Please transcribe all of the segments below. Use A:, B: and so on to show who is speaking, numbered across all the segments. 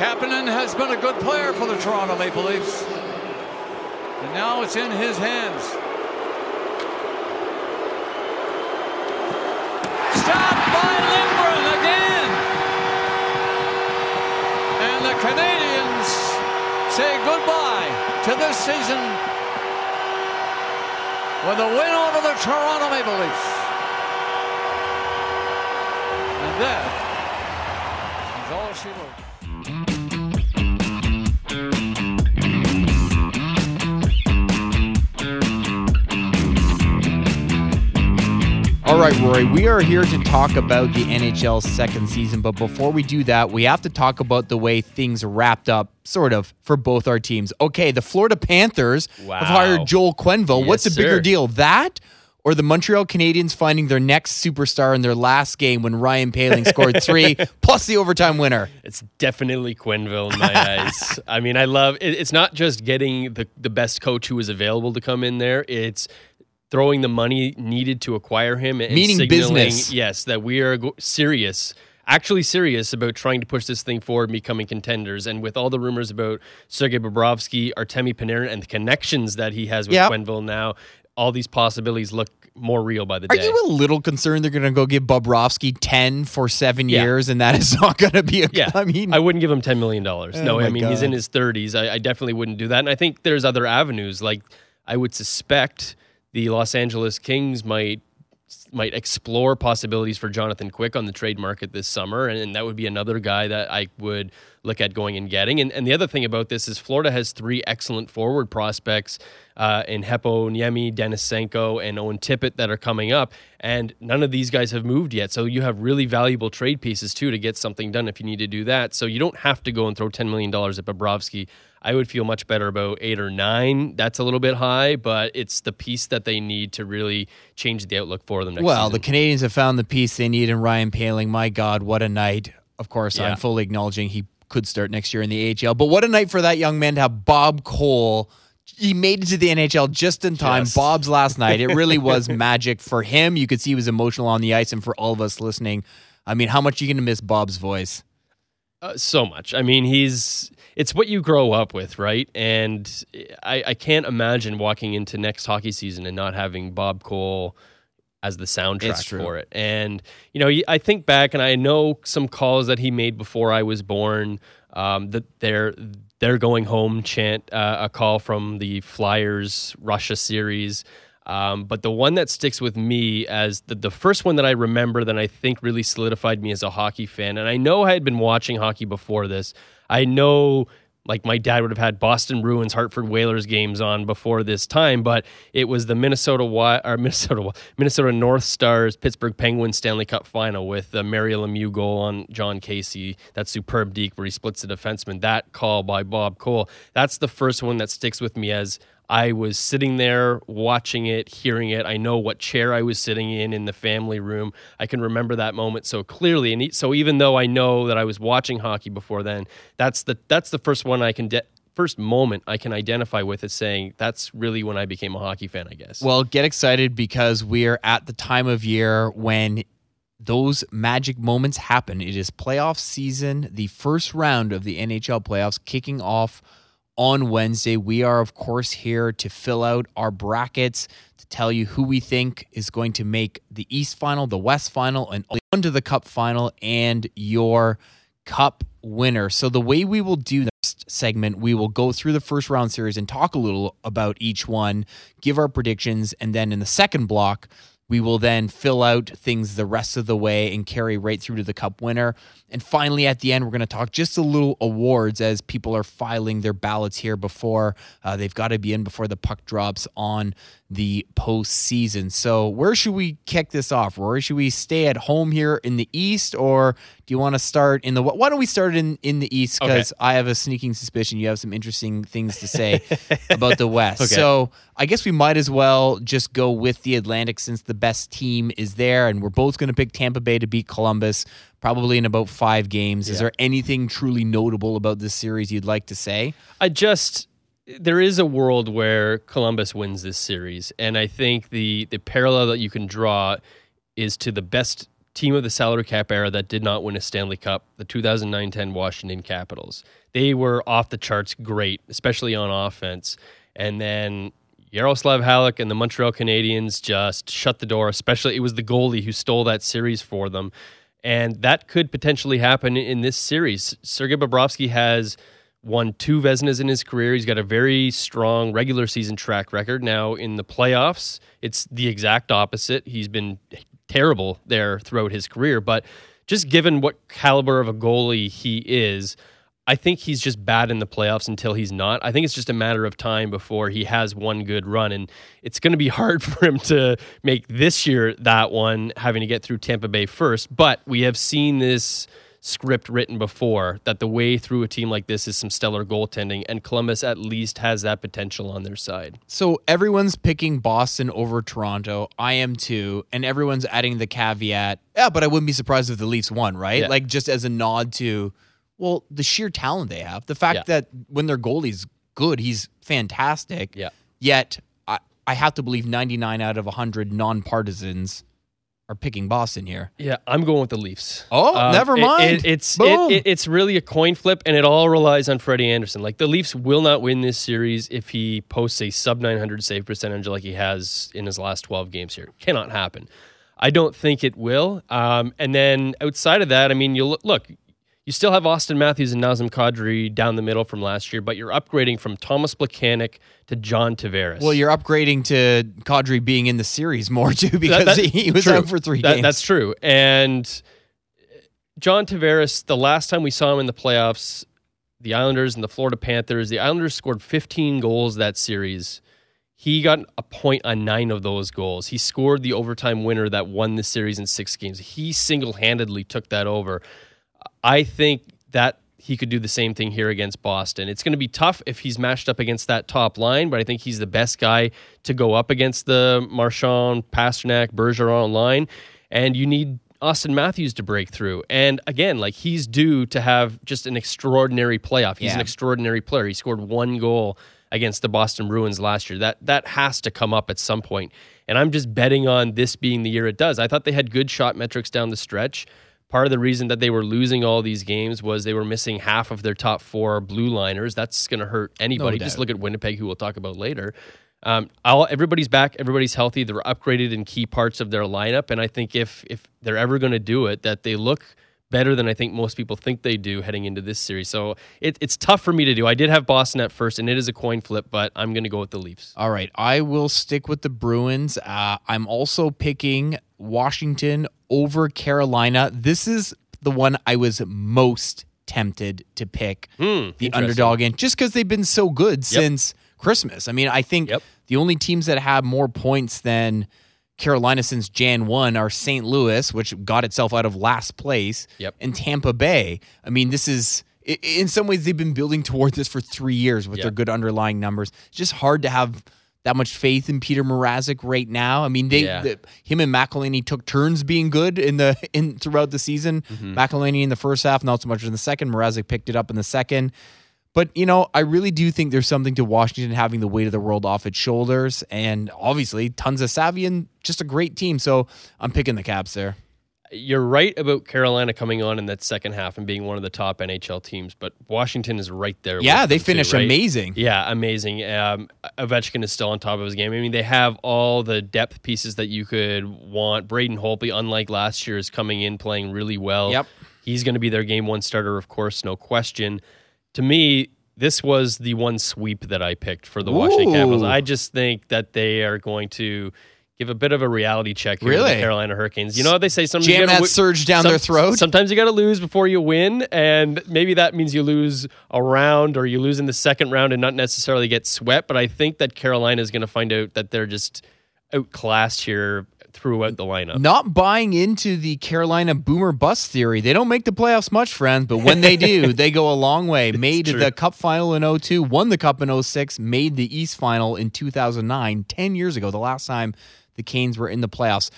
A: Kapanen has been a good player for the Toronto Maple Leafs. And now it's in his hands. Stopped by Lindgren again. And the Canadiens say goodbye to this season with a win over the Toronto Maple Leafs. And that is all she wrote.
B: All right, Rory, we are here to talk about the NHL's second season, but before we do that, we have to talk about the way things wrapped up, sort of, for both our teams. Okay, the Florida Panthers
C: Wow.
B: have hired Joel Quenneville. What's the
C: Yes,
B: bigger
C: sir.
B: deal, that or the Montreal Canadiens finding their next superstar in their last game when Ryan Poehling scored three, plus the overtime winner?
C: It's definitely Quenneville in my eyes. I mean, I love it, it's not just getting the, the best coach who is available to come in there. It's throwing the money needed to acquire him and
B: Meaning business.
C: yes, that we are go- serious, actually serious about trying to push this thing forward and becoming contenders. And with all the rumors about Sergei Bobrovsky, Artemi Panarin, and the connections that he has with
B: Yep.
C: Quenneville now, all these possibilities look more real by the time.
B: Are
C: day.
B: you a little concerned they're going to go give Bobrovsky 10 for seven
C: Yeah.
B: years and that is not going to be a.
C: Yeah,
B: I mean,
C: I wouldn't give him ten million dollars.
B: Oh
C: no, I mean he's in his thirties. I, I definitely wouldn't do that. And I think there's other avenues. Like I would suspect the Los Angeles Kings might might explore possibilities for Jonathan Quick on the trade market this summer, and, and that would be another guy that I would look at going and getting. And, and the other thing about this is Florida has three excellent forward prospects uh, in Heponiemi, Denisenko, and Owen Tippett that are coming up, and none of these guys have moved yet. So you have really valuable trade pieces too to get something done if you need to do that. So you don't have to go and throw ten million dollars at Bobrovsky. I would feel much better about eight or nine. That's a little bit high, but it's the piece that they need to really change the outlook for them next
B: Well,
C: season.
B: the Canadiens have found the piece they need in Ryan Poehling. My God, what a night. Of course,
C: Yeah.
B: I'm fully acknowledging he could start next year in the AHL. But what a night for that young man to have Bob Cole. He made it to the NHL just in time.
C: Just.
B: Bob's last night. It really was magic for him. You could see he was emotional on the ice, and for all of us listening, I mean, how much are you going to miss Bob's voice?
C: Uh, so much. I mean, he's it's what you grow up with, right? And I, I can't imagine walking into next hockey season and not having Bob Cole as the soundtrack for it. And you know, I think back and I know some calls that he made before I was born. Um, that they're they're going home chant uh, a call from the Flyers Russia series. Um, but the one that sticks with me as the, the first one that I remember that I think really solidified me as a hockey fan, and I know I had been watching hockey before this. I know, like my dad would have had Boston Bruins, Hartford Whalers games on before this time, but it was the Minnesota or Minnesota Minnesota North Stars Pittsburgh Penguins Stanley Cup final with the Mario Lemieux goal on Jon Casey. That superb deke where he splits the defenseman. That call by Bob Cole. That's the first one that sticks with me as I was sitting there watching it, hearing it. I know what chair I was sitting in in the family room. I can remember that moment so clearly. And so even though I know that I was watching hockey before then, that's the that's the first one I can de- first moment I can identify with as saying that's really when I became a hockey fan. I guess.
B: Well, get excited because we are at the time of year when those magic moments happen. It is playoff season, the first round of the NHL playoffs kicking off on Wednesday. We are, of course, here to fill out our brackets, to tell you who we think is going to make the East final, the West final, and on to the Cup final, and your Cup winner. So, the way we will do this segment, we will go through the first round series and talk a little about each one, give our predictions, and then in the second block, we will then fill out things the rest of the way and carry right through to the cup winner. And finally, at the end, we're going to talk just a little awards as people are filing their ballots here before uh, they've got to be in before the puck drops on the postseason. So, where should we kick this off, Rory? Should we stay at home here in the East, or do you want to start in the? Why don't we start in in the East?
C: Okay.
B: Because I have a sneaking suspicion you have some interesting things to say about the West.
C: Okay.
B: So, I guess we might as well just go with the Atlantic since the best team is there, and we're both going to pick Tampa Bay to beat Columbus, probably in about five games. Is there anything truly notable about this series you'd like to say?
C: I just there is a world where Columbus wins this series, and I think the the parallel that you can draw is to the best team of the salary cap era that did not win a Stanley Cup, the 2009-10 Washington Capitals. They were off the charts great, especially on offense. And then Yaroslav Halak and the Montreal Canadiens just shut the door, especially it was the goalie who stole that series for them. And that could potentially happen in this series. Sergei Bobrovsky has won two Vezinas in his career. He's got a very strong regular season track record. Now in the playoffs, it's the exact opposite. He's been terrible there throughout his career, but just given what caliber of a goalie he is, I think he's just bad in the playoffs until he's not. I think it's just a matter of time before he has one good run. And it's going to be hard for him to make this year that one, having to get through Tampa Bay first. But we have seen this script written before that the way through a team like this is some stellar goaltending, and Columbus at least has that potential on their side.
B: So everyone's picking Boston over Toronto. I am too, and everyone's adding the caveat. Yeah, but I wouldn't be surprised if the Leafs won, right?
C: Yeah.
B: Like just as a nod to, well, the sheer talent they have, the fact
C: Yeah.
B: that when their goalie's good, he's fantastic.
C: Yeah.
B: Yet I, I have to believe 99 out of 100 nonpartisans are picking Boston here.
C: Yeah, I'm going with the Leafs.
B: Oh, never mind.
C: it- it's
B: Boom.
C: it, it- it's really a coin flip, and it all relies on Freddie Andersen. Like the Leafs will not win this series if he posts a sub 900 save percentage like he has in his last 12 games here. Cannot happen. I don't think it will. Um, and then outside of that, I mean, you look, look. You still have Auston Matthews and Nazem Kadri down the middle from last year, but you're upgrading from Thomas Plekanec to John Tavares.
B: Well, you're upgrading to Kadri being in the series more too because
C: That- that-
B: he was
C: true.
B: out for three
C: That-
B: games.
C: That's true. And John Tavares, the last time we saw him in the playoffs, the Islanders and the Florida Panthers, the Islanders scored 15 goals that series. He got a point on nine of those goals. He scored the overtime winner that won the series in six games. He single handedly took that over. I think that he could do the same thing here against Boston. It's going to be tough if he's matched up against that top line, but I think he's the best guy to go up against the Marchand, Pastrnak, Bergeron line. And you need Auston Matthews to break through. And again, like he's due to have just an extraordinary playoff. He's an extraordinary player. He scored one goal against the Boston Bruins last year. That that has to come up at some point. And I'm just betting on this being the year it does. I thought they had good shot metrics down the stretch. Part of the reason that they were losing all these games was they were missing half of their top four blue liners. That's going to hurt anybody. Just look at Winnipeg, who we'll talk about later. Um, everybody's back. Everybody's healthy. They're upgraded in key parts of their lineup, and I think if if they're ever going to do it, that they look better than I think most people think they do heading into this series. So it, it's tough for me to do. I did have Boston at first, and it is a coin flip, but I'm going to go with the Leafs.
B: All right, I will stick with the Bruins. Uh, I'm also picking Washington over Carolina. This is the one I was most tempted to pick
C: Hmm,
B: the underdog in, just because they've been so good since Christmas. I mean, I think
C: Yep.
B: the only teams that have more points than Carolina since Jan 1 are St. Louis, which got itself out of last place,
C: Yep.
B: and Tampa Bay. I mean, this is. In some ways, they've been building towards this for three years with
C: Yeah.
B: their good underlying numbers. It's just hard to have that much faith in Petr Mrazek right now. I mean, they
C: Yeah.
B: the, him and McElhinney took turns being good in the in throughout the season.
C: Mm-hmm.
B: McElhinney in the first half, not so much in the second. Mrazek picked it up in the second. But you know, I really do think there's something to Washington having the weight of the world off its shoulders, and obviously tons of savvy and just a great team. So I'm picking the Caps there.
C: You're right about Carolina coming on in that second half and being one of the top NHL teams, but Washington is right there.
B: Yeah,
C: with
B: they finished
C: right?
B: amazing.
C: Yeah, amazing. Um, Ovechkin is still on top of his game. I mean, they have all the depth pieces that you could want. Braden Holtby, unlike last year, is coming in playing really well.
B: Yep.
C: He's going to be their game one starter, of course, no question. To me, this was the one sweep that I picked for the Washington
B: Ooh.
C: Capitals. I just think that they are going to give a bit of a reality check here
B: Really?
C: the Carolina Hurricanes. You know what they say? Sometimes you gotta
B: that surge down their throat.
C: Sometimes you got to lose before you win, and maybe that means you lose a round or you lose in the second round and not necessarily get swept. But I think that Carolina is going to find out that they're just outclassed here throughout the lineup.
B: Not buying into the Carolina boomer bust theory. They don't make the playoffs much, friends, but when they do, they go a long way. Made
C: true.
B: the cup final in 02, won the cup in 06, made the East final in 2009, 10 years ago, the last time the Canes were in the playoffs.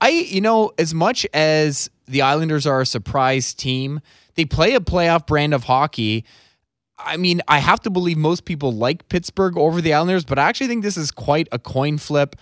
B: I, you know, as much as the Islanders are a surprise team, they play a playoff brand of hockey. I mean, I have to believe most people like Pittsburgh over the Islanders, but I actually think this is quite a coin flip.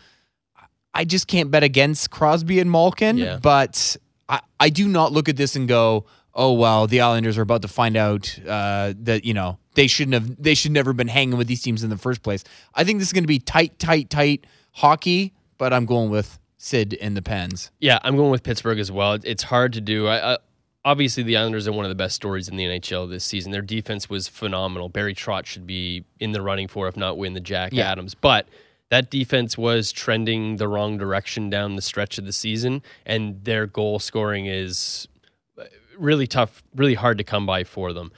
B: I just can't bet against Crosby and Malkin,
C: Yeah.
B: but I, I do not look at this and go, oh well, the Islanders are about to find out uh, that you know they shouldn't have they should never have been hanging with these teams in the first place. I think this is going to be tight, tight, tight hockey, but I'm going with Sid and the Pens.
C: Yeah, I'm going with Pittsburgh as well. It's hard to do. I, I, obviously, the Islanders are one of the best stories in the NHL this season. Their defense was phenomenal. Barry Trotz should be in the running for, if not win the Jack
B: Yeah.
C: Adams. But that defense was trending the wrong direction down the stretch of the season, and their goal scoring is really tough, really hard to come by for them.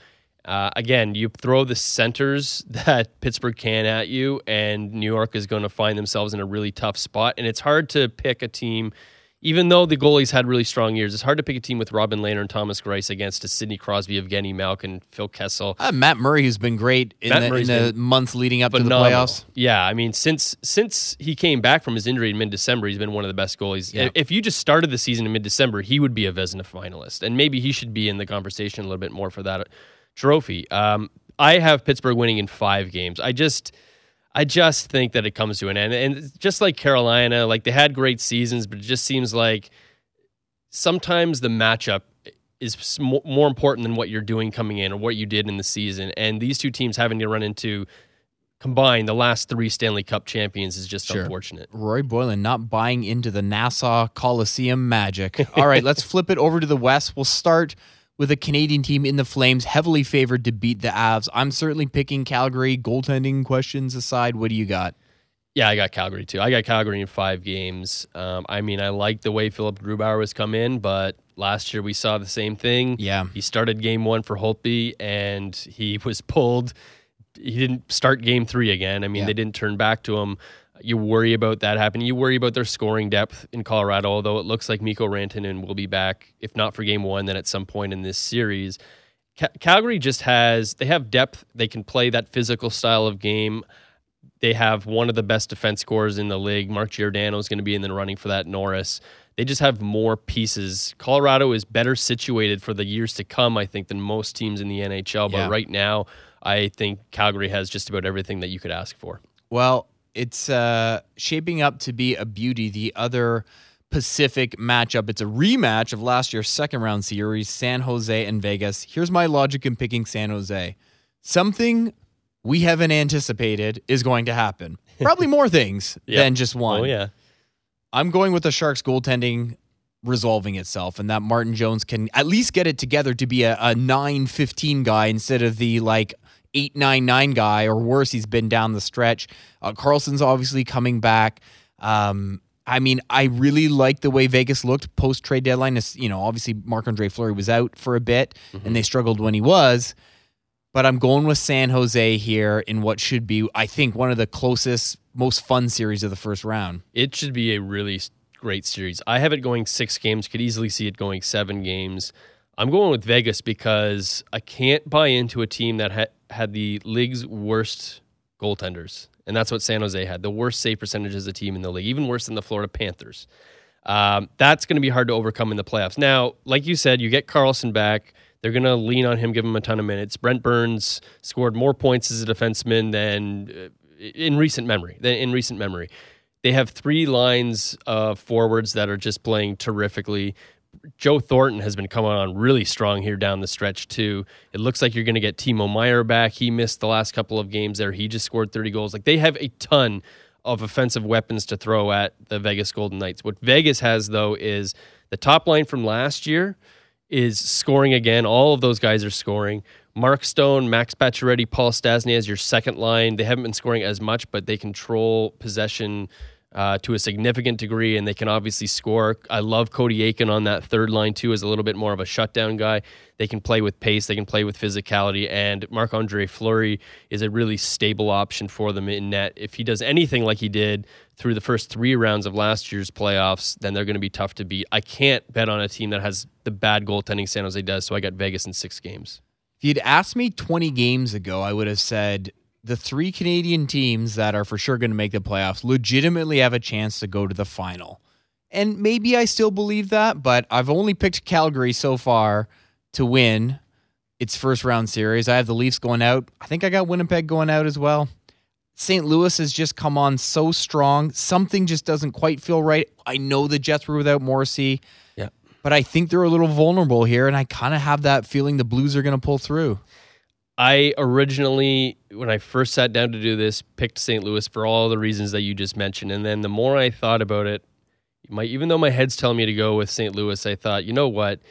C: Uh, again, you throw the centers that Pittsburgh can at you, and New York is going to find themselves in a really tough spot. And it's hard to pick a team, even though the goalies had really strong years. It's hard to pick a team with Robin Lehner and Thomas Greiss against a Sidney Crosby, Evgeny Malkin, Phil Kessel.
B: Uh, Matt Murray, who's been great in the, in the months leading up to the playoffs.
C: Yeah, I mean, since since he came back from his injury in mid December, he's been one of the best goalies.
B: Yeah.
C: If you just started the season in mid December, he would be a Vezina finalist, and maybe he should be in the conversation a little bit more for that trophy. Um, I have Pittsburgh winning in five games. I just. I just think that it comes to an end. And just like Carolina, like they had great seasons, but it just seems like sometimes the matchup is more important than what you're doing coming in or what you did in the season. And these two teams having to run into combined the last three Stanley Cup champions is just
B: Sure.
C: unfortunate.
B: Roy Boylen not buying into the Nassau Coliseum magic. All right, let's flip it over to the West. We'll start with a Canadian team in the Flames, heavily favored to beat the Avs. I'm certainly picking Calgary. Goaltending questions aside, what do you got?
C: Yeah, I got Calgary too. I got Calgary in five games. Um, I mean, I like the way Philipp Grubauer has come in, but last year we saw the same thing.
B: Yeah.
C: He started game one for Holtby and he was pulled. He didn't start game three again. I mean,
B: Yeah.
C: they didn't turn back to him. You worry about that happening. You worry about their scoring depth in Colorado, although it looks like Mikko Rantanen will be back, if not for game one, then at some point in this series. Ca- Calgary just has, they have depth. They can play that physical style of game. They have one of the best defense scores in the league. Mark Giordano is going to be in the running for that. Norris. They just have more pieces. Colorado is better situated for the years to come, I think, than most teams in the NHL. But
B: Yeah.
C: right now, I think Calgary has just about everything that you could ask for.
B: Well, it's uh, shaping up to be a beauty. The other Pacific matchup. It's a rematch of last year's second round series, San Jose and Vegas. Here's my logic in picking San Jose. Something we haven't anticipated is going to happen. Probably more things
C: Yeah.
B: than just one.
C: Oh yeah,
B: I'm going with the Sharks goaltending resolving itself and that Martin Jones can at least get it together to be a, a 9-15 guy instead of the like 8-9-9 guy or worse he's been down the stretch. Uh, Karlsson's obviously coming back. Um, I mean, I really like the way Vegas looked post trade deadline. You know, obviously Marc Andre Fleury was out for a bit and they struggled when he was. But I'm going with San Jose here in what should be, I think, one of the closest, most fun series of the first round.
C: it should be a really great series. I have it going six games. Could easily see it going seven games. I'm going with Vegas because I can't buy into a team that ha- had the league's worst goaltenders, and that's what San Jose had. The worst save percentage as a team in the league, even worse than the Florida Panthers. Um, that's going to be hard to overcome in the playoffs. Now, like you said, you get Karlsson back. They're going to lean on him, give him a ton of minutes. Brent Burns scored more points as a defenseman than uh, in recent memory. Than in recent memory, they have three lines of forwards that are just playing terrifically. Joe Thornton has been coming on really strong here down the stretch too. It looks like you're going to get Timo Meier back. He missed the last couple of games there. He just scored 30 goals. Like they have a ton of offensive weapons to throw at the Vegas Golden Knights. What Vegas has though is the top line from last year is scoring again. All of those guys are scoring. Mark Stone, Max Pacioretty, Paul Stastny as your second line. They haven't been scoring as much, but they control possession uh, to a significant degree, and they can obviously score. I love Cody Eakin on that third line too, as a little bit more of a shutdown guy. They can play with pace, they can play with physicality, and Marc Andre Fleury is a really stable option for them in net. If he does anything like he did through the first three rounds of last year's playoffs, then they're going to be tough to beat. I can't bet on a team that has the bad goaltending San Jose does, so I got Vegas in six games.
B: If you'd asked me 20 games ago, I would have said the three Canadian teams that are for sure going to make the playoffs legitimately have a chance to go to the final. And maybe I still believe that, but I've only picked Calgary so far to win its first round series. I have the Leafs going out. I think I got Winnipeg going out as well. St. Louis has just come on so strong. Something just doesn't quite feel right. I know the Jets were without Morrissey.
C: Yeah.
B: but I think they're a little vulnerable here, and I kind of have that feeling the Blues are going to pull through.
C: I originally, when I first sat down to do this, picked St. Louis for all the reasons that you just mentioned. And then the more I thought about it, my, even though my head's telling me to go with St. Louis, I thought, you know what?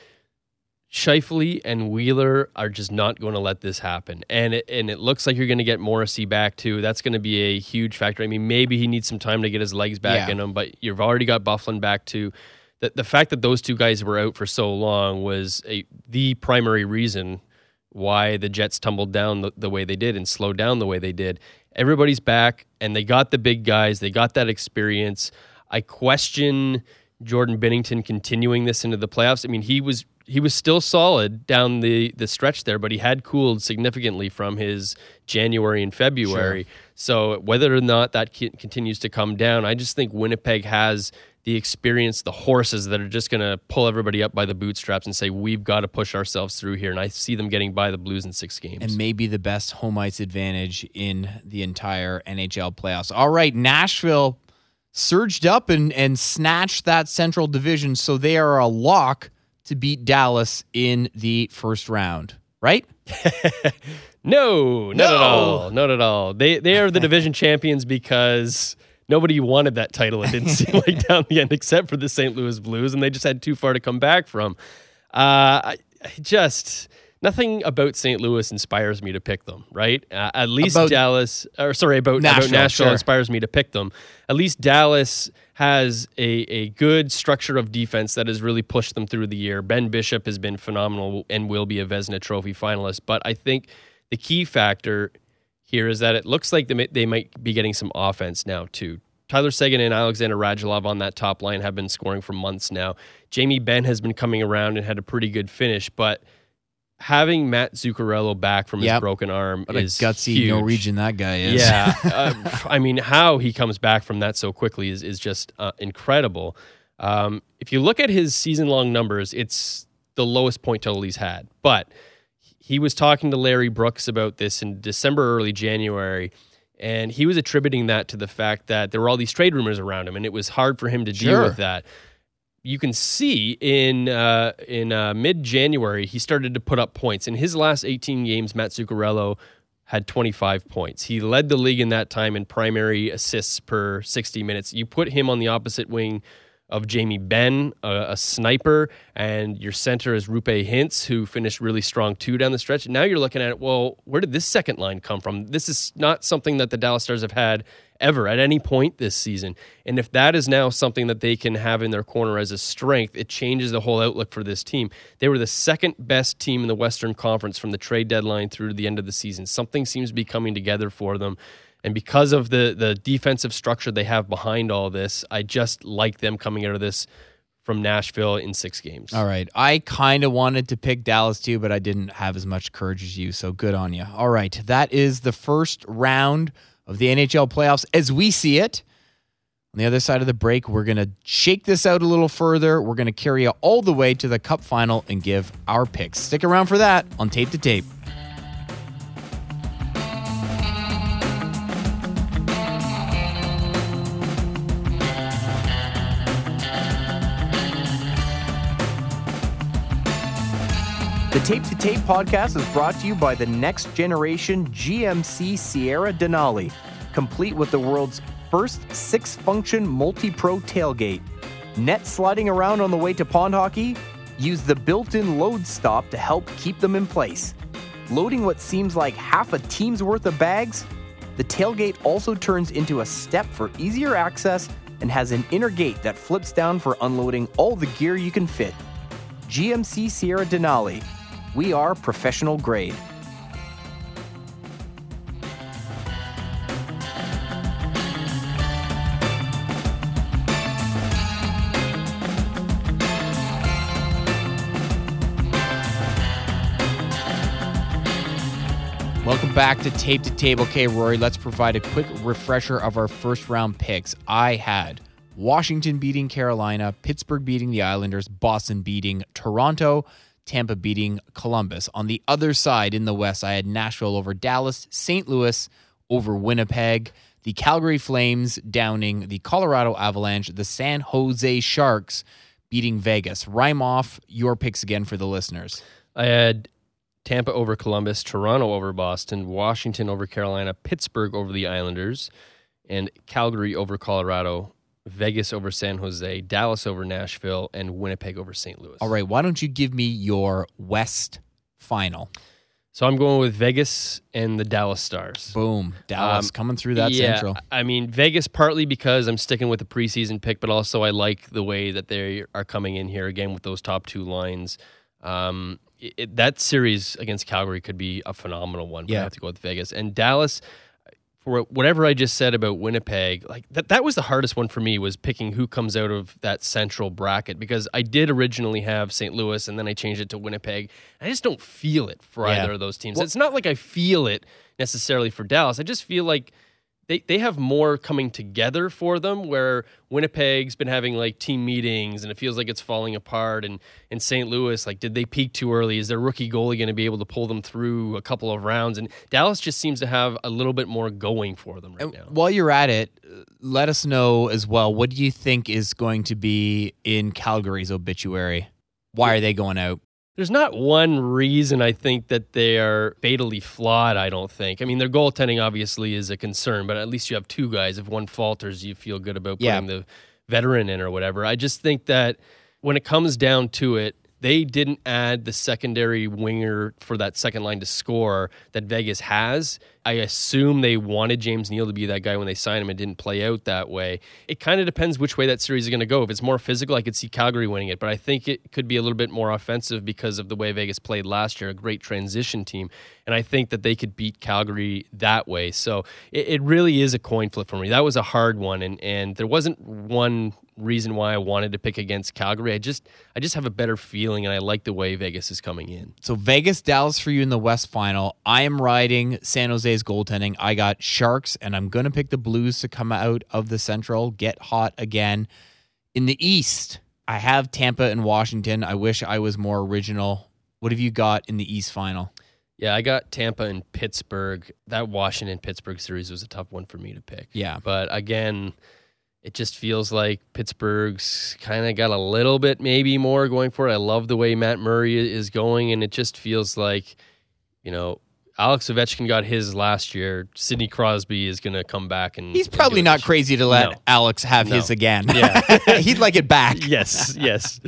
C: Scheifele and Wheeler are just not going to let this happen. And it, and it looks like you're going to get Morrissey back too. That's going to be a huge factor. I mean, maybe he needs some time to get his legs back
B: Yeah.
C: in him, but you've already got Byfuglien back too. The, the fact that those two guys were out for so long was a, the primary reason why the Jets tumbled down the, the way they did and slowed down the way they did. Everybody's back and they got the big guys, they got that experience. I question Jordan Binnington continuing this into the playoffs. I mean, he was he was still solid down the the stretch there, but he had cooled significantly from his January and February. So whether or not that continues to come down, I just think Winnipeg has the experience, the horses that are just going to pull everybody up by the bootstraps and say we've got to push ourselves through here. And I see them getting by the Blues in six games.
B: and maybe the best home ice advantage in the entire NHL playoffs. All right, Nashville surged up and, and snatched that Central Division, so they are a lock to beat Dallas in the first round, right?
C: No, not
B: No.
C: at all. Not at all. They they are the division champions because nobody wanted that title. It didn't seem like down the end, except for the St. Louis Blues, and they just had too far to come back from. Uh, I, I just nothing about St. Louis inspires me to pick them. Right? Uh, at least
B: About-
C: Dallas, or sorry, about about
B: Nashville,
C: Nashville
B: sure.
C: inspires me to pick them. At least Dallas has a, a good structure of defense that has really pushed them through the year. Ben Bishop has been phenomenal and will be a Vezina Trophy finalist. But I think the key factor here is that it looks like they, might be getting some offense now, too. Tyler Seguin and Alexander Radulov on that top line have been scoring for months now. Jamie Benn has been coming around and had a pretty good finish, but having Matt Zuccarello back from his broken arm
B: What a
C: is
B: gutsy
C: huge.
B: Norwegian that guy is.
C: Yeah, uh, I mean, how he comes back from that so quickly is is just uh, incredible. Um, if you look at his season long numbers, it's the lowest point total he's had. But he was talking to Larry Brooks about this in December, early January, and he was attributing that to the fact that there were all these trade rumors around him, and it was hard for him to deal with that. You can see in uh, in uh, mid January he started to put up points. In his last 18 games, Matt Zuccarello had 25 points. He led the league in that time in primary assists per 60 minutes. You put him on the opposite wing of Jamie Benn, a, a sniper, and your center is Roope Hintz, who finished really strong too down the stretch. Now you're looking at it, well, where did this second line come from? This is not something that the Dallas Stars have had ever at any point this season. And if that is now something that they can have in their corner as a strength, it changes the whole outlook for this team. They were the second best team in the Western Conference from the trade deadline through to the end of the season. Something seems to be coming together for them. And because of the the defensive structure they have behind all this, I just like them coming out of this from Nashville in six games.
B: All right. I kind of wanted to pick Dallas too, but I didn't have as much courage as you. So good on you. All right. That is the first round of the NHL playoffs as we see it. On the other side of the break, we're going to shake this out a little further. We're going to carry you all the way to the cup final and give our picks. Stick around for that on Tape to Tape. Tape to Tape podcast is brought to you by the next generation GMC Sierra Denali, complete with the world's first six function multi pro tailgate. Net sliding around on the way to pond hockey? Use the built in load stop to help keep them in place. Loading what seems like half a team's worth of bags? The tailgate also turns into a step for easier access and has an inner gate that flips down for unloading all the gear you can fit. GMC Sierra Denali. We are professional grade. Welcome back to Tape to Tape. Okay, Rory, let's provide a quick refresher of our first round picks. I had Washington beating Carolina, Pittsburgh beating the Islanders, Boston beating Toronto, Tampa beating Columbus. On the other side in the West, I had Nashville over Dallas, St. Louis over Winnipeg, the Calgary Flames downing the Colorado Avalanche, the San Jose Sharks beating Vegas. Rhyme off your picks again for the listeners.
C: I had Tampa over Columbus, Toronto over Boston, Washington over Carolina, Pittsburgh over the Islanders, and Calgary over Colorado, Vegas over San Jose, Dallas over Nashville, and Winnipeg over St. Louis.
B: All right, why don't you give me your West final?
C: So I'm going with Vegas and the Dallas Stars.
B: Boom. Dallas
C: Um,
B: coming through that
C: yeah,
B: central.
C: I mean Vegas partly because I'm sticking with the preseason pick, but also I like the way that they are coming in here again with those top two lines. Um, it, that series against Calgary could be a phenomenal one. But
B: Yeah.
C: I have to go with Vegas and Dallas. For whatever I just said about Winnipeg, like that, that was the hardest one for me was picking who comes out of that central bracket because I did originally have St. Louis and then I changed it to Winnipeg. I just don't feel it for
B: Yeah.
C: either of those teams. it's not like I feel it necessarily for Dallas. I just feel like they, they have more coming together for them where Winnipeg's been having like team meetings and it feels like it's falling apart and in St. Louis like did they peak too early is their rookie goalie going to be able to pull them through a couple of rounds and Dallas just seems to have a little bit more going for them right
B: And
C: now.
B: While you're at it, let us know as well. What do you think is going to be in Calgary's obituary? Why are they going out?
C: There's not one reason I think that they are fatally flawed, I don't think. I mean, their goaltending obviously is a concern, but at least you have two guys. If one falters, you feel good about
B: Yeah.
C: the veteran in or whatever. I just think that when it comes down to it, they didn't add the secondary winger for that second line to score that Vegas has. I assume they wanted James Neal to be that guy when they signed him. It didn't play out that way. It kind of depends which way that series is going to go. If it's more physical, I could see Calgary winning it, but I think it could be a little bit more offensive because of the way Vegas played last year, a great transition team. And I think that they could beat Calgary that way. So it, it really is a coin flip for me. That was a hard one, and and there wasn't one reason why I wanted to pick against Calgary. I just I just have a better feeling, and I like the way Vegas is coming in.
B: So Vegas, Dallas for you in the West final. I am riding San Jose's goaltending. I got Sharks, and I'm going to pick the Blues to come out of the Central, get hot again. In the East, I have Tampa and Washington. I wish I was more original. What have you got in the East final?
C: Yeah, I got Tampa and Pittsburgh. That Washington Pittsburgh series was a tough one for me to pick.
B: Yeah.
C: But again, it just feels like Pittsburgh's kind of got a little bit maybe more going for it. I love the way Matt Murray is going, and it just feels like, you know, Alex Ovechkin got his last year. Sidney Crosby is going to come back and
B: He's probably
C: it
B: not crazy to let
C: No.
B: Alex have
C: No.
B: his again.
C: Yeah.
B: He'd like it back.
C: Yes, yes,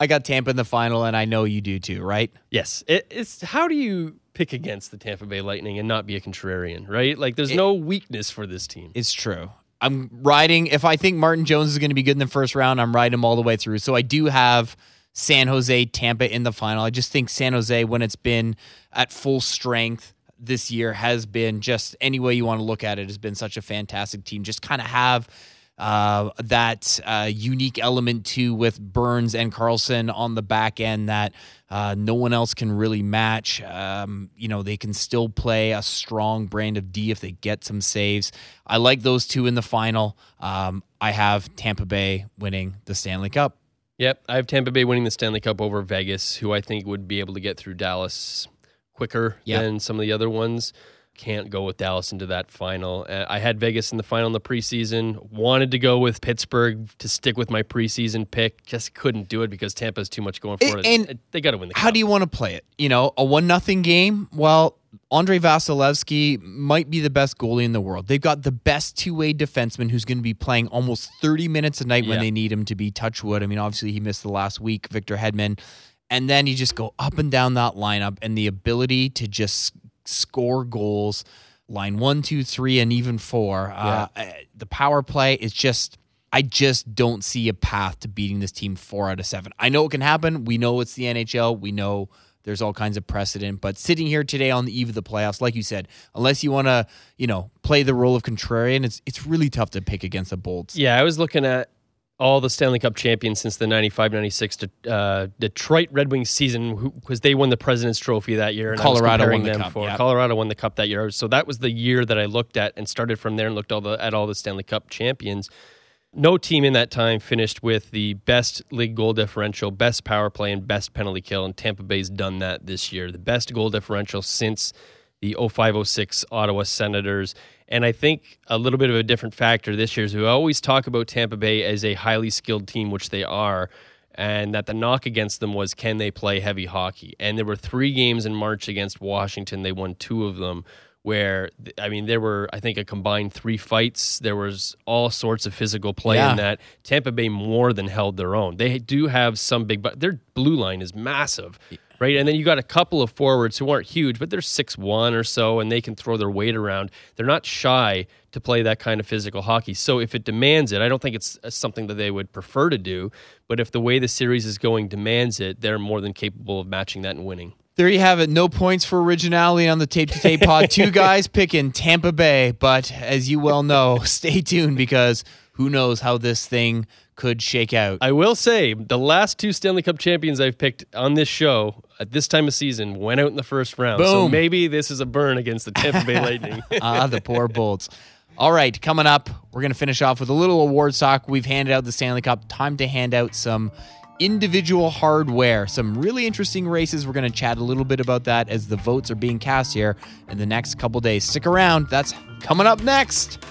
B: I got Tampa in the final, and I know you do too, right?
C: yes. It, it's how do you pick against the Tampa Bay Lightning and not be a contrarian, right? Like, there's no weakness for this team.
B: It's true. I'm riding. If I think Martin Jones is going to be good in the first round, I'm riding him all the way through. So I do have San Jose, Tampa in the final. I just think San Jose, when it's been at full strength this year, has been just any way you want to look at it, has been such a fantastic team. Just kind of have uh, that uh, unique element too with Burns and Karlsson on the back end that uh, no one else can really match. Um, you know, they can still play a strong brand of D if they get some saves. I like those two in the final. Um, I have Tampa Bay winning the Stanley Cup.
C: Yep, I have Tampa Bay winning the Stanley Cup over Vegas, who I think would be able to get through Dallas quicker
B: Yep.
C: than some of the other ones. Can't go with Dallas into that final. Uh, I had Vegas in the final in the preseason. Wanted to go with Pittsburgh to stick with my preseason pick. Just couldn't do it because Tampa's too much going for it.
B: And-
C: they got to win the
B: How
C: cup.
B: do you want to play it? You know, a one nothing game. Well, Andre Vasilevskiy might be the best goalie in the world. They've got the best two way defenseman who's going to be playing almost thirty minutes a night when
C: Yeah.
B: they need him to be. Touchwood. I mean, obviously he missed the last week, Victor Hedman, and then you just go up and down that lineup and the ability to just score goals. Line one, two, three, and even four. Uh, uh, the power play is just. I just don't see a path to beating this team four out of seven. I know it can happen. We know it's the NHL. We know there's all kinds of precedent. But sitting here today on the eve of the playoffs, like you said, unless you want to, you know, play the role of contrarian, it's it's really tough to pick against the Bolts.
C: Yeah, I was looking at all the Stanley Cup champions since the 95 96 to, uh, Detroit Red Wings season because they won the President's Trophy that year. And
B: Colorado
C: I was comparing
B: won the cup,
C: For,
B: yeah.
C: Colorado won the cup that year. So that was the year that I looked at and started from there and looked all the, at all the Stanley Cup champions. No team in that time finished with the best league goal differential, best power play, and best penalty kill. And Tampa Bay's done that this year. The best goal differential since the 0506 Ottawa Senators. And I think a little bit of a different factor this year is we always talk about Tampa Bay as a highly skilled team, which they are. and that the knock against them was can they play heavy hockey? And there were three games in March against Washington. They won two of them. Where I mean, there were I think a combined three fights. There was all sorts of physical play
B: Yeah.
C: in that. Tampa Bay more than held their own. They do have some big, but their blue line is massive, right? And then you got a couple of forwards who aren't huge, but they're six one or so, and they can throw their weight around. They're not shy to play that kind of physical hockey. So if it demands it, I don't think it's uh, something that they would prefer to do. But if the way the series is going demands it, they're more than capable of matching that and winning.
B: There you have it. No points for originality on the tape to tape pod. Two guys picking Tampa Bay, but as you well know, stay tuned because who knows how this thing could shake out.
C: I will say the last two Stanley Cup champions I've picked on this show at this time of season went out in the first round. So
B: Boom.
C: maybe this is a burn against the Tampa Bay Lightning.
B: ah, the poor Bolts. All right, coming up, we're going to finish off with a little award stock. We've handed out the Stanley Cup. Time to hand out some individual hardware. Some really interesting races. We're going to chat a little bit about that as the votes are being cast here in the next couple days. Stick around. That's coming up next.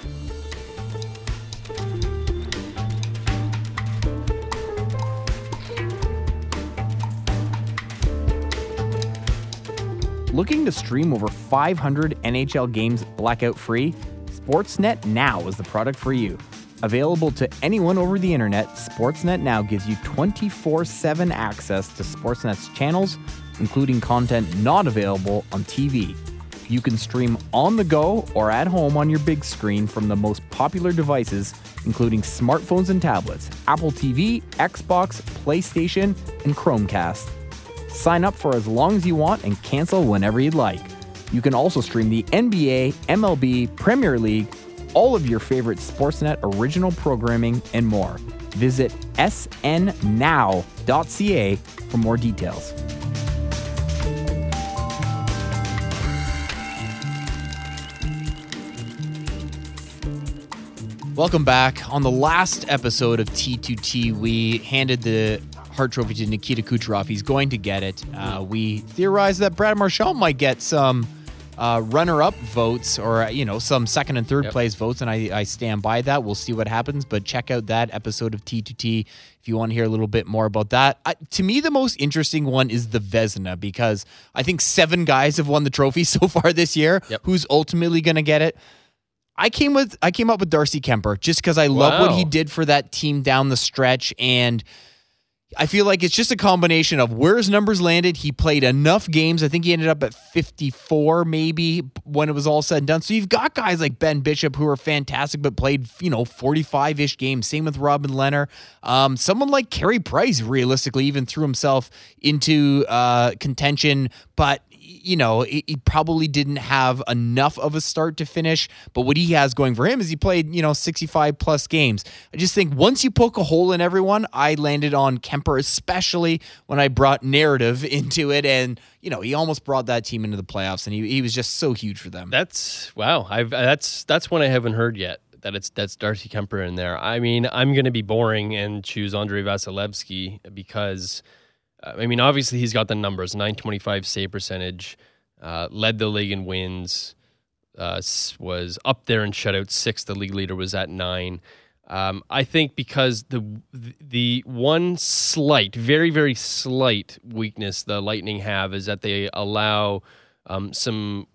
B: Looking to stream over 500 NHL games blackout free? Sportsnet Now is the product for you. Available to anyone over the internet, Sportsnet Now gives you 24 7 access to Sportsnet's channels, including content not available on TV. You can stream on the go or at home on your big screen from the most popular devices, including smartphones and tablets, Apple TV, Xbox, PlayStation, and Chromecast. Sign up for as long as you want and cancel whenever you'd like. You can also stream the NBA, MLB, Premier League, all of your favorite Sportsnet original programming, and more. Visit snnow.ca for more details. Welcome back. On the last episode of T2T, we handed the Hart Trophy to Nikita Kucherov. He's going to get it. Uh, we theorize that Brad Marchand might get some uh, runner-up votes or you know some second and third
C: Yep.
B: place votes, and I, I stand by that. We'll see what happens, but check out that episode of T2T if you want to hear a little bit more about that. I, to me, the most interesting one is the Vezina because I think seven guys have won the trophy so far this year.
C: Yep.
B: Who's ultimately going to get it? I came with I came up with Darcy Kuemper just because I love what he did for that team down the stretch, and I feel like it's just a combination of where his numbers landed. He played enough games. I think he ended up at 54 maybe when it was all said and done. So you've got guys like Ben Bishop who are fantastic but played, you know, 45-ish games. Same with Robin Lehner. Um, someone like Carey Price realistically even threw himself into uh, contention, but you know, he probably didn't have enough of a start to finish, but what he has going for him is he played, you know, 65 plus games. I just think once you poke a hole in everyone, I landed on Kuemper, especially when I brought narrative into it. And, you know, he almost brought that team into the playoffs and he, he was just so huge for them.
C: That's wow. I've that's that's one I haven't heard yet. That it's that's Darcy Kuemper in there. I mean, I'm going to be boring and choose Andre Vasilevskiy because, uh, I mean, obviously he's got the numbers: 925 save percentage, uh, led the league in wins, uh, was up there in shutouts. Six, the league leader was at nine. Um, I think because the the one slight, very very slight weakness the Lightning have is that they allow um, some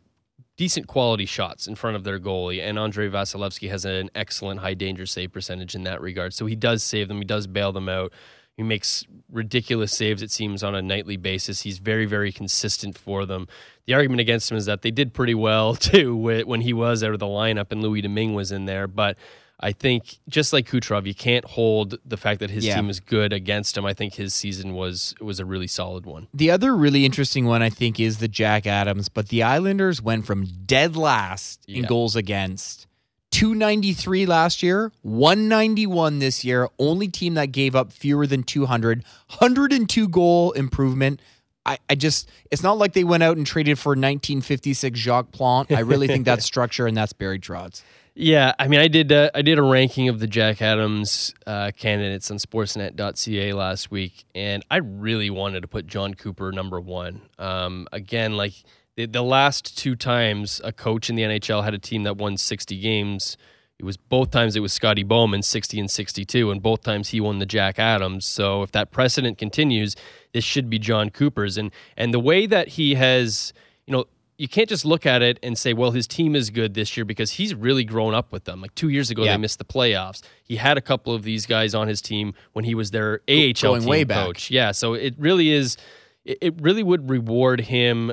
C: decent quality shots in front of their goalie, and Andrei Vasilevskiy has an excellent high danger save percentage in that regard. So he does save them, he does bail them out. He makes ridiculous saves, it seems, on a nightly basis. He's very, very consistent for them. The argument against him is that they did pretty well too when he was out of the lineup and Louis Domingue was in there. But I think just like Kucherov, you can't hold the fact that his
B: Yeah.
C: team is good against him. I think his season was was a really solid one.
B: The other really interesting one, I think, is the Jack Adams. But the Islanders went from dead last in goals against 293 last year, 191 this year. Only team that gave up fewer than 200, 102 goal improvement. I, I just, it's not like they went out and traded for 1956 Jacques Plante. I really think that's structure and that's Barry Trotz.
C: Yeah, I mean, I did uh, I did a ranking of the Jack Adams uh, candidates on Sportsnet.ca last week, and I really wanted to put Jon Cooper number one. Um, again, like the, the last two times a coach in the NHL had a team that won sixty games, it was both times it was Scotty Bowman, 60 and 62, and both times he won the Jack Adams. So if that precedent continues, this should be Jon Cooper's. And and the way that he has, you know, you can't just look at it and say, well, his team is good this year because he's really grown up with them. Like two years ago,
B: Yeah.
C: they missed the playoffs. He had a couple of these guys on his team when he was their AHL
B: Going
C: team
B: way back.
C: coach. Yeah, so it really is. It really would reward him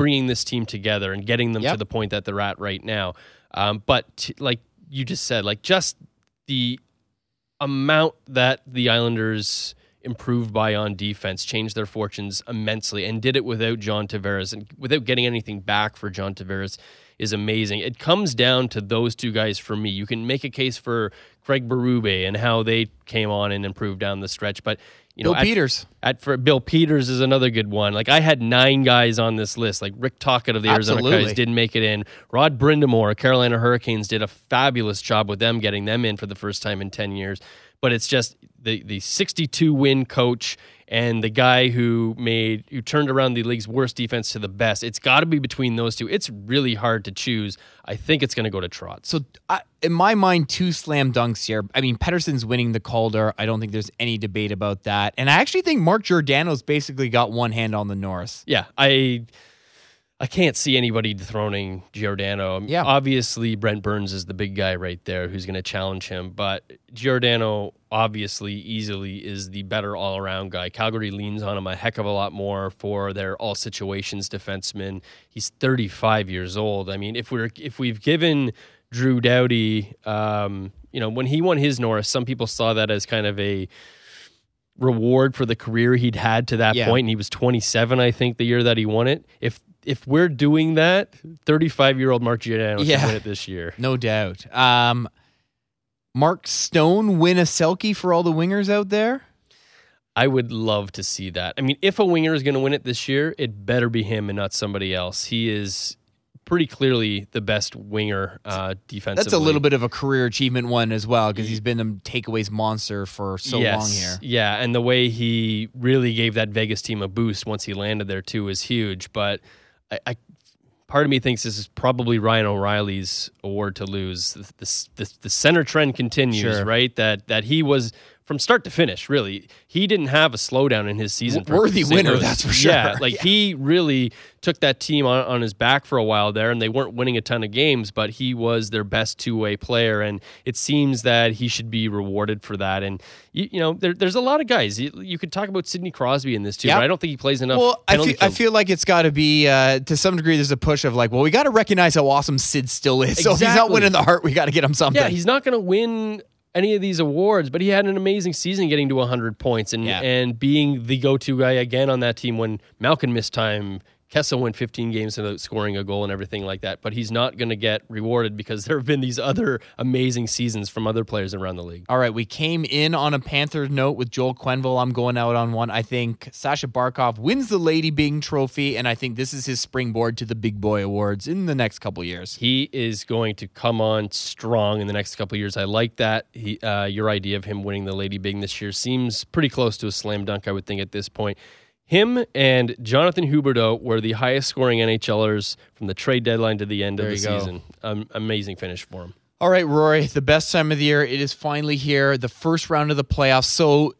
C: bringing this team together and getting them
B: Yep.
C: to the point that they're at right now. Um, but t- like you just said, like just the amount that the Islanders improved by on defense changed their fortunes immensely and did it without John Tavares and without getting anything back for John Tavares is amazing. It comes down to those two guys for me. You can make a case for Craig Berube and how they came on and improved down the stretch, but you know,
B: Bill
C: at-
B: Peters.
C: at for Bill Peters is another good one. Like I had nine guys on this list. Like Rick Tocchet of the Arizona
B: Absolutely.
C: Coyotes didn't make it in. Rod Brind'Amour, Carolina Hurricanes did a fabulous job with them getting them in for the first time in ten years. But it's just the the 62 win coach and the guy who made who turned around the league's worst defense to the best. It's got to be between those two. It's really hard to choose. I think it's going to go to Trotz.
B: So I, in my mind, two slam dunks here. I mean, Pettersson's winning the Calder. I don't think there's any debate about that. And I actually think Mark Giordano's basically got one hand on the Norris.
C: Yeah, I I can't see anybody dethroning Giordano.
B: Yeah.
C: Obviously, Brent Burns is the big guy right there who's going to challenge him, but Giordano obviously easily is the better all around guy. Calgary leans on him a heck of a lot more for their all situations defenseman. He's 35 years old. I mean, if we're if we've given Drew Doughty, um, you know, when he won his Norris, some people saw that as kind of a reward for the career he'd had to that
B: Yeah.
C: point, and he was 27, I think, the year that he won it. If if we're doing that, 35 year old Mark Giordano
B: Yeah.
C: should win it this year.
B: No doubt. Um, Mark Stone win a Selke for all the wingers out there.
C: I would love to see that. I mean, if a winger is going to win it this year, it better be him and not somebody else. He is pretty clearly the best winger uh, defensively.
B: That's a little bit of a career achievement one as well because he's been the takeaways monster for so long here.
C: Yeah, and the way he really gave that Vegas team a boost once he landed there too is huge. But I, I part of me thinks this is probably Ryan O'Reilly's award to lose. The, the, the, the center trend continues,
B: Sure.
C: right? That that he was from start to finish. Really, he didn't have a slowdown in his season.
B: Worthy winner, that's for sure.
C: Yeah, like he really took that team on, on his back for a while there, and they weren't winning a ton of games, but he was their best two way player, and it seems that he should be rewarded for that. And you, you know, there, there's a lot of guys. You, you could talk about Sidney Crosby in this too,
B: Yeah.
C: but I don't think he plays enough.
B: Well, I feel, I feel like it's got to be uh, to some degree. There's a push of like, well, we got to recognize how awesome Sid still is. So if he's not winning the Hart, we got to get him something.
C: Yeah, he's not going to win any of these awards, but he had an amazing season getting to 100 points and
B: Yeah.
C: and being the go-to guy again on that team when Malkin missed time. Kessel went 15 games without scoring a goal and everything like that, but he's not going to get rewarded because there have been these other amazing seasons from other players around the league.
B: All right, we came in on a Panther note with Joel Quenneville. I'm going out on one. I think Sasha Barkov wins the Lady Byng Trophy, and I think this is his springboard to the Big Boy Awards in the next couple years.
C: He is going to come on strong in the next couple years. I like that. He, uh, your idea of him winning the Lady Byng this year seems pretty close to a slam dunk, I would think, at this point. Him and Jonathan Huberdeau were the highest scoring NHLers from the trade deadline to the end
B: There
C: of the season. Um, amazing finish for him.
B: All right, Rory, the best time of the year. It is finally here, the first round of the playoffs. So,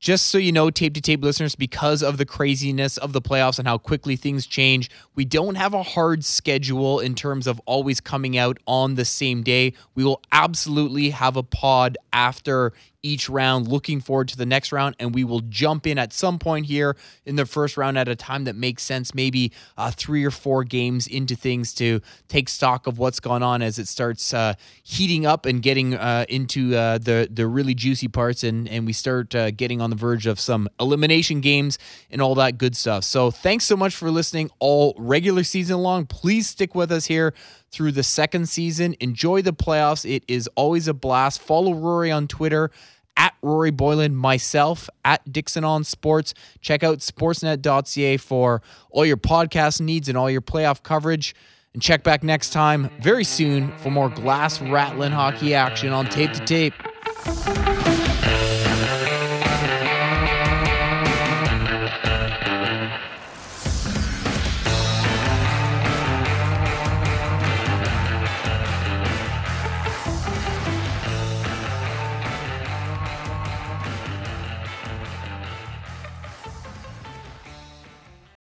B: just so you know, tape to tape listeners, because of the craziness of the playoffs and how quickly things change, we don't have a hard schedule in terms of always coming out on the same day. We will absolutely have a pod after each round, looking forward to the next round, and we will jump in at some point here in the first round at a time that makes sense, maybe uh, three or four games into things to take stock of what's gone on as it starts uh, heating up and getting uh, into uh, the the really juicy parts, and and we start uh, getting on the verge of some elimination games and all that good stuff. So thanks so much for listening all regular season long. Please stick with us here through the second season. Enjoy the playoffs. It is always a blast. Follow Rory on Twitter at Rory Boylen, myself at Dixon on Sports. Check out sportsnet.ca for all your podcast needs and all your playoff coverage. And check back next time, very soon, for more glass rattling hockey action on tape to tape.